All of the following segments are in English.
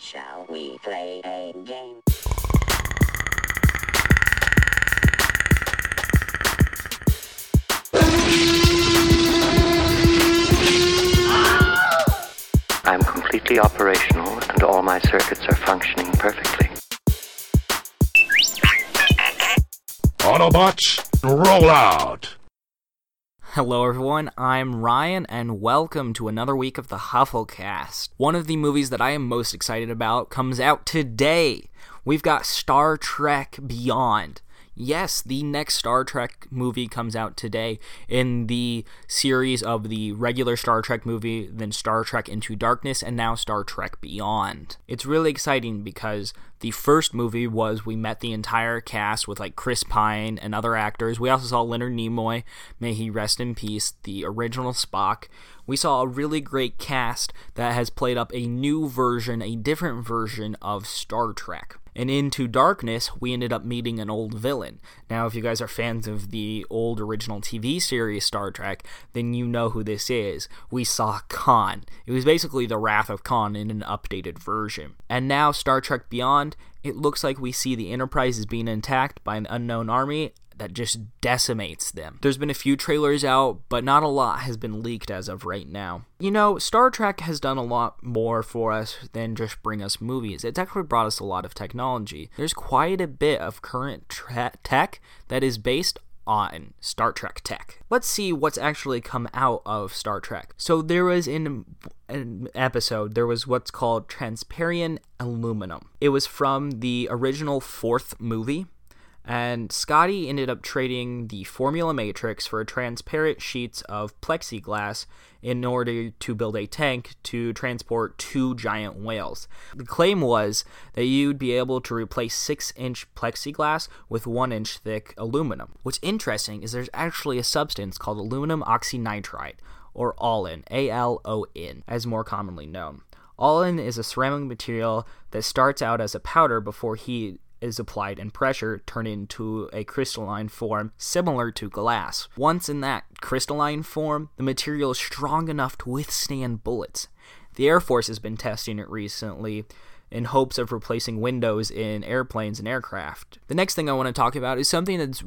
Shall we play a game? I'm completely operational and all my circuits are functioning perfectly. Autobots, roll out! Hello, everyone. I'm Ryan, and welcome to another week of the Hufflecast. One of the movies that I am most excited about comes out today. We've got Star Trek Beyond. Yes, the next Star Trek movie comes out today in the series of the regular Star Trek movie, then Star Trek Into Darkness, and now Star Trek Beyond. It's really exciting because the first movie was we met the entire cast with like Chris Pine and other actors. We also saw Leonard Nimoy, may he rest in peace, the original Spock. We saw a really great cast that has played up a new version, a different version of Star Trek. And Into Darkness, we ended up meeting an old villain. Now, if you guys are fans of the old original TV series Star Trek, then you know who this is. We saw Khan. It was basically the Wrath of Khan in an updated version. And now, Star Trek Beyond, it looks like we see the Enterprise is being attacked by an unknown army that just decimates them. There's been a few trailers out, but not a lot has been leaked as of right now. You know, Star Trek has done a lot more for us than just bring us movies. It's actually brought us a lot of technology. There's quite a bit of current tra- tech that is based on Star Trek tech. Let's see what's actually come out of Star Trek. So there was in an episode there was what's called transparent aluminum. It was from the original fourth movie and Scotty ended up trading the Formula Matrix for transparent sheets of plexiglass in order to build a tank to transport two giant whales. The claim was that you'd be able to replace 6 inch plexiglass with 1 inch thick aluminum. What's interesting is there's actually a substance called aluminum oxynitride, or ALON, A L O N, as more commonly known. ALON is a ceramic material that starts out as a powder before heat is applied and pressure turn into a crystalline form similar to glass. Once in that crystalline form, the material is strong enough to withstand bullets. The Air Force has been testing it recently in hopes of replacing windows in airplanes and aircraft. The next thing I want to talk about is something that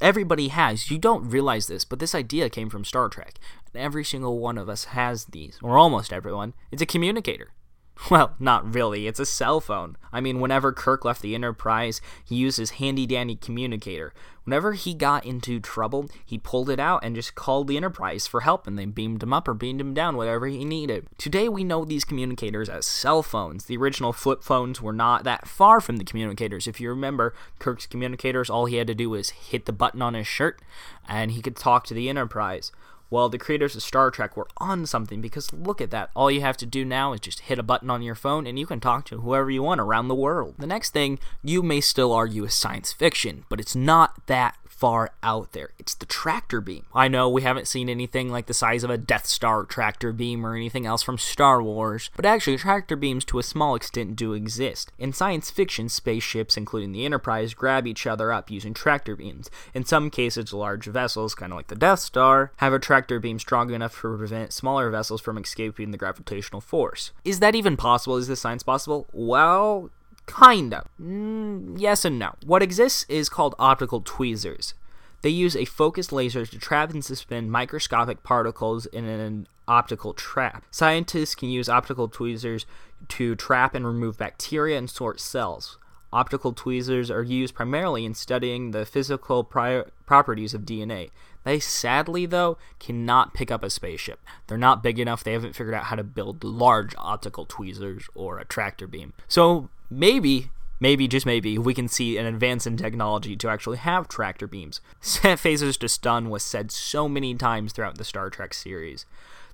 everybody has. You don't realize this, but this idea came from Star Trek. Every single one of us has these, or almost everyone. It's a communicator. Well, not really. It's a cell phone. I mean, whenever Kirk left the Enterprise, he used his handy dandy communicator. Whenever he got into trouble, he pulled it out and just called the Enterprise for help, and they beamed him up or beamed him down, whatever he needed. Today, we know these communicators as cell phones. The original flip phones were not that far from the communicators. If you remember, Kirk's communicators, all he had to do was hit the button on his shirt, and he could talk to the Enterprise. Well, the creators of Star Trek were on something because look at that. All you have to do now is just hit a button on your phone and you can talk to whoever you want around the world. The next thing you may still argue is science fiction, but it's not that far out there. It's the tractor beam. I know we haven't seen anything like the size of a Death Star tractor beam or anything else from Star Wars, but actually, tractor beams to a small extent do exist. In science fiction, spaceships, including the Enterprise, grab each other up using tractor beams. In some cases, large vessels, kind of like the Death Star, have a tractor beam strong enough to prevent smaller vessels from escaping the gravitational force. Is that even possible? Is this science possible? Well, Kind of. Mm, yes and no. What exists is called optical tweezers. They use a focused laser to trap and suspend microscopic particles in an optical trap. Scientists can use optical tweezers to trap and remove bacteria and sort cells. Optical tweezers are used primarily in studying the physical pri- properties of DNA. They sadly, though, cannot pick up a spaceship. They're not big enough. They haven't figured out how to build large optical tweezers or a tractor beam. So maybe maybe just maybe we can see an advance in technology to actually have tractor beams. Set phasers to stun was said so many times throughout the Star Trek series.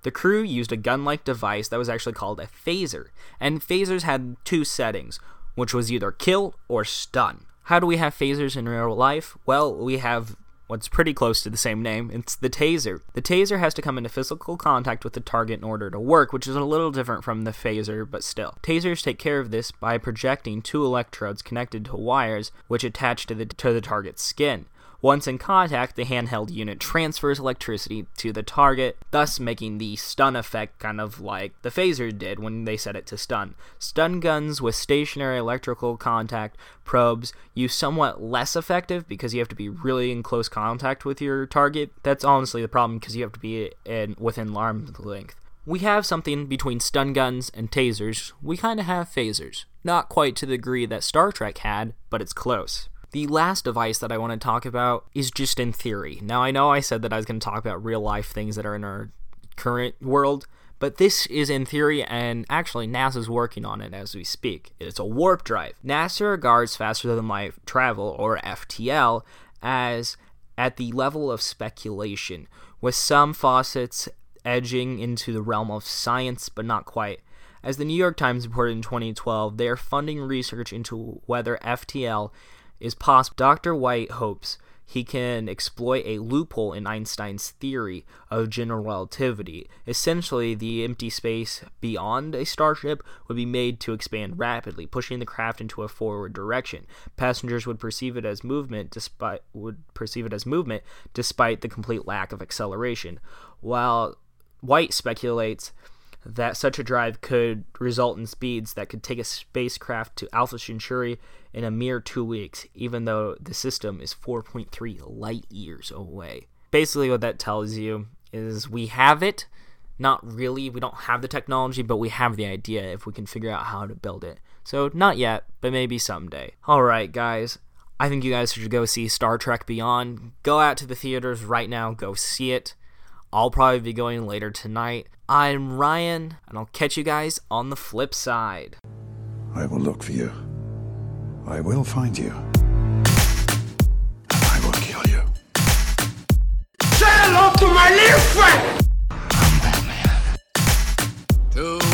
The crew used a gun-like device that was actually called a phaser, and phasers had two settings, which was either kill or stun. How do we have phasers in real life? Well, we have what's pretty close to the same name. It's the taser. The taser has to come into physical contact with the target in order to work, which is a little different from the phaser, but still. Tasers take care of this by projecting two electrodes connected to wires which attach to the to the target's skin. Once in contact, the handheld unit transfers electricity to the target, thus making the stun effect kind of like the phaser did when they set it to stun. Stun guns with stationary electrical contact probes use somewhat less effective because you have to be really in close contact with your target. That's honestly the problem because you have to be in within arm's length. We have something between stun guns and tasers. We kind of have phasers. Not quite to the degree that Star Trek had, but it's close. The last device that I want to talk about is just in theory. Now, I know I said that I was going to talk about real life things that are in our current world, but this is in theory, and actually, NASA's working on it as we speak. It's a warp drive. NASA regards faster than light travel, or FTL, as at the level of speculation, with some faucets edging into the realm of science, but not quite. As the New York Times reported in 2012, they are funding research into whether FTL is possible. Dr. White hopes he can exploit a loophole in Einstein's theory of general relativity. Essentially, the empty space beyond a starship would be made to expand rapidly, pushing the craft into a forward direction. Passengers would perceive it as movement despite would perceive it as movement despite the complete lack of acceleration. While White speculates that such a drive could result in speeds that could take a spacecraft to Alpha Centauri in a mere two weeks, even though the system is 4.3 light years away. Basically, what that tells you is we have it. Not really, we don't have the technology, but we have the idea if we can figure out how to build it. So, not yet, but maybe someday. Alright, guys. I think you guys should go see Star Trek Beyond. Go out to the theaters right now, go see it. I'll probably be going later tonight. I'm Ryan, and I'll catch you guys on the flip side. I will look for you. I will find you. And I will kill you. Say hello to my little friend! I'm Batman. to